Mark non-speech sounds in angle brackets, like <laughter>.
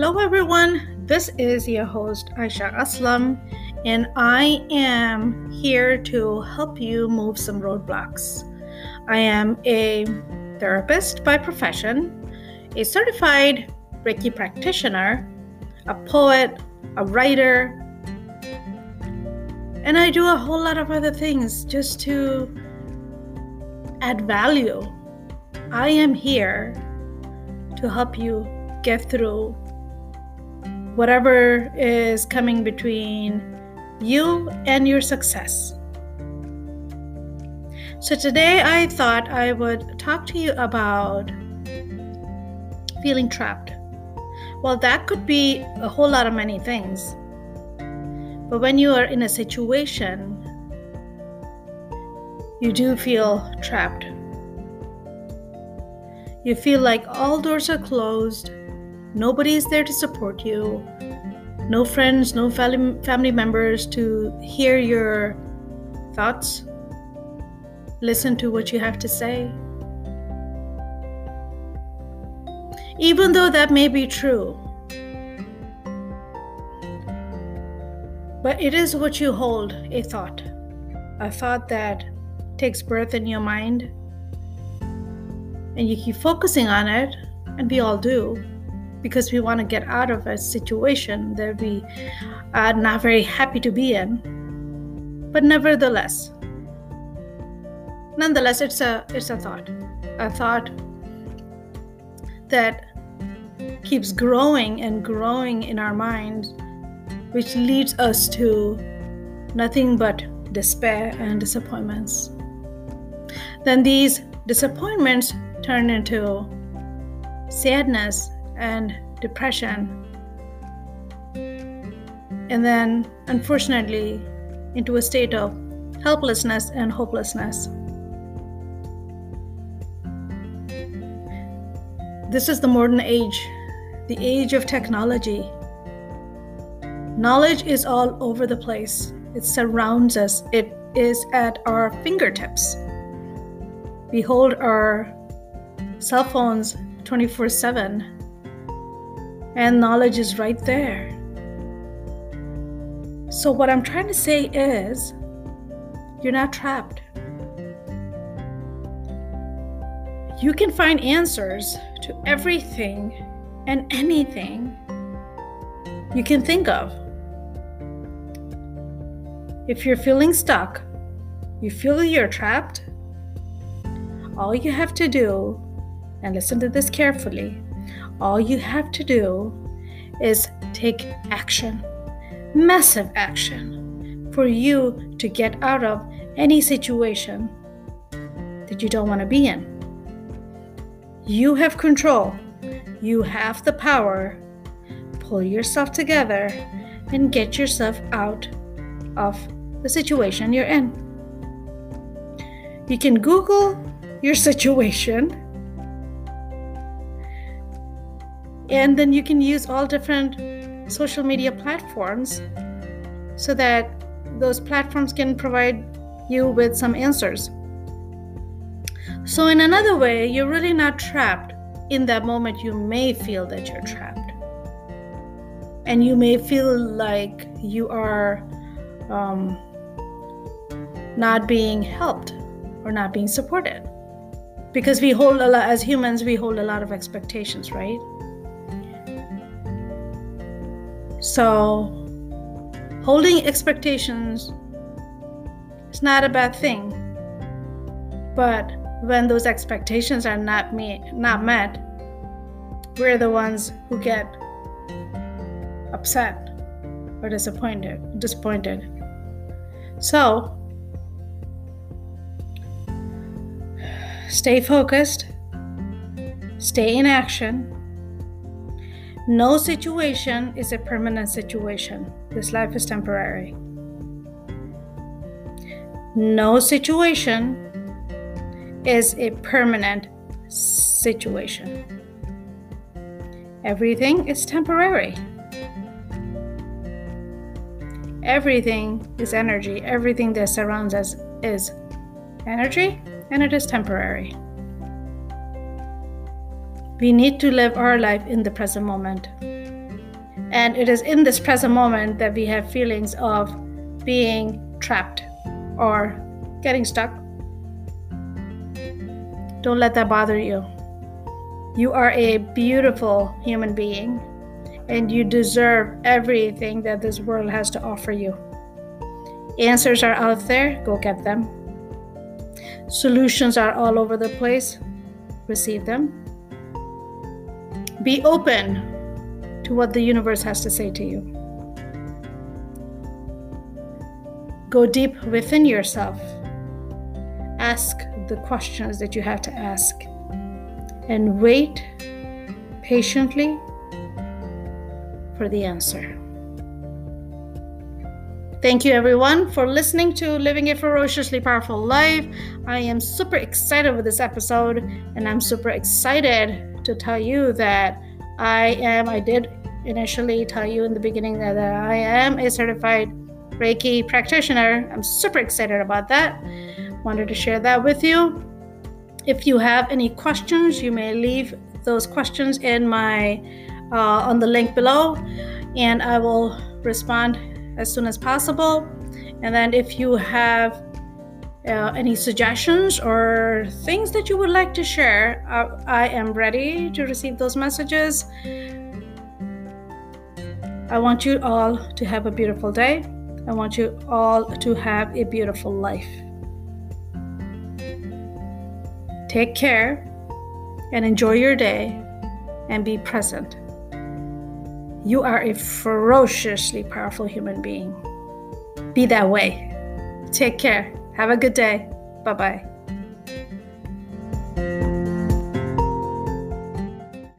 Hello, everyone. This is your host, Aisha Aslam, and I am here to help you move some roadblocks. I am a therapist by profession, a certified Reiki practitioner, a poet, a writer, and I do a whole lot of other things just to add value. I am here to help you get through whatever is coming between you and your success. So, today I thought I would talk to you about feeling trapped. Well, that could be a whole lot of many things. But when you are in a situation, you do feel trapped. You feel like all doors are closed Nobody is there to support you. No friends, no family, family members to hear your thoughts, listen to what you have to say. Even though that may be true, but it is what you hold a thought, a thought that takes birth in your mind, and you keep focusing on it, and we all do because we want to get out of a situation that we are not very happy to be in. But nevertheless, nonetheless, it's a it's a thought, a thought that keeps growing and growing in our minds, which leads us to nothing but despair and disappointments. Then these disappointments turn into sadness and depression. And then, unfortunately, into a state of helplessness and hopelessness. This is the modern age, the age of technology. Knowledge is all over the place, it surrounds us, it is at our fingertips. We hold our cell phones 24 7 and knowledge is right there. So, what I'm trying to say is, you're not trapped. You can find answers to everything and anything you can think of. If you're feeling stuck, you feel you're trapped, all you have to do, and listen to this carefully, all you have to do is take action, massive action, for you to get out of any situation that you don't want to be in. You have control, you have the power. Pull yourself together and get yourself out of the situation you're in. You can Google your <laughs> situation and then you can use all different social media platforms so that those platforms can provide you with some answers. So in another way you're really not trapped in that moment. You may feel that you're trapped. And you may feel like you are um, not being helped or not being supported. Because we hold a lot as humans we hold a lot of expectations right So, holding expectations is not a bad thing. But when those expectations are not not met, we're the ones who get upset or disappointed, disappointed. So, stay focused, stay in action, no situation is a permanent situation. This life is temporary. No situation is a permanent situation. Everything is temporary. Everything is energy. Everything that surrounds us is energy and it is temporary. We need to live our life in the present moment. And it is in this present moment that we have feelings of being trapped or getting stuck. Don't let that bother you. You are a beautiful human being and you deserve everything that this world has to offer you. Answers are out there, go get them. Solutions are all over the place, receive them. Be open to what the universe has to say to you. Go deep within yourself. Ask the questions that you have to ask. And wait patiently for the answer. Thank you, everyone, for listening to Living a Ferociously Powerful Life. I am super excited with this episode, and I'm super excited to tell you that I am, I did initially tell you in the beginning that I am a certified Reiki practitioner. I'm super excited about that. Wanted to share that with you. If you have any questions, you may leave those questions in my uh, on the link below, and I will respond as soon as possible. And then if you have uh, any suggestions or things that you would like to share, uh, I am ready to receive those messages. I want you all to have a beautiful day. I want you all to have a beautiful life. Take care and enjoy your day and be present. You are a ferociously powerful human being. Be that way. Take care. Have a good day. Bye bye.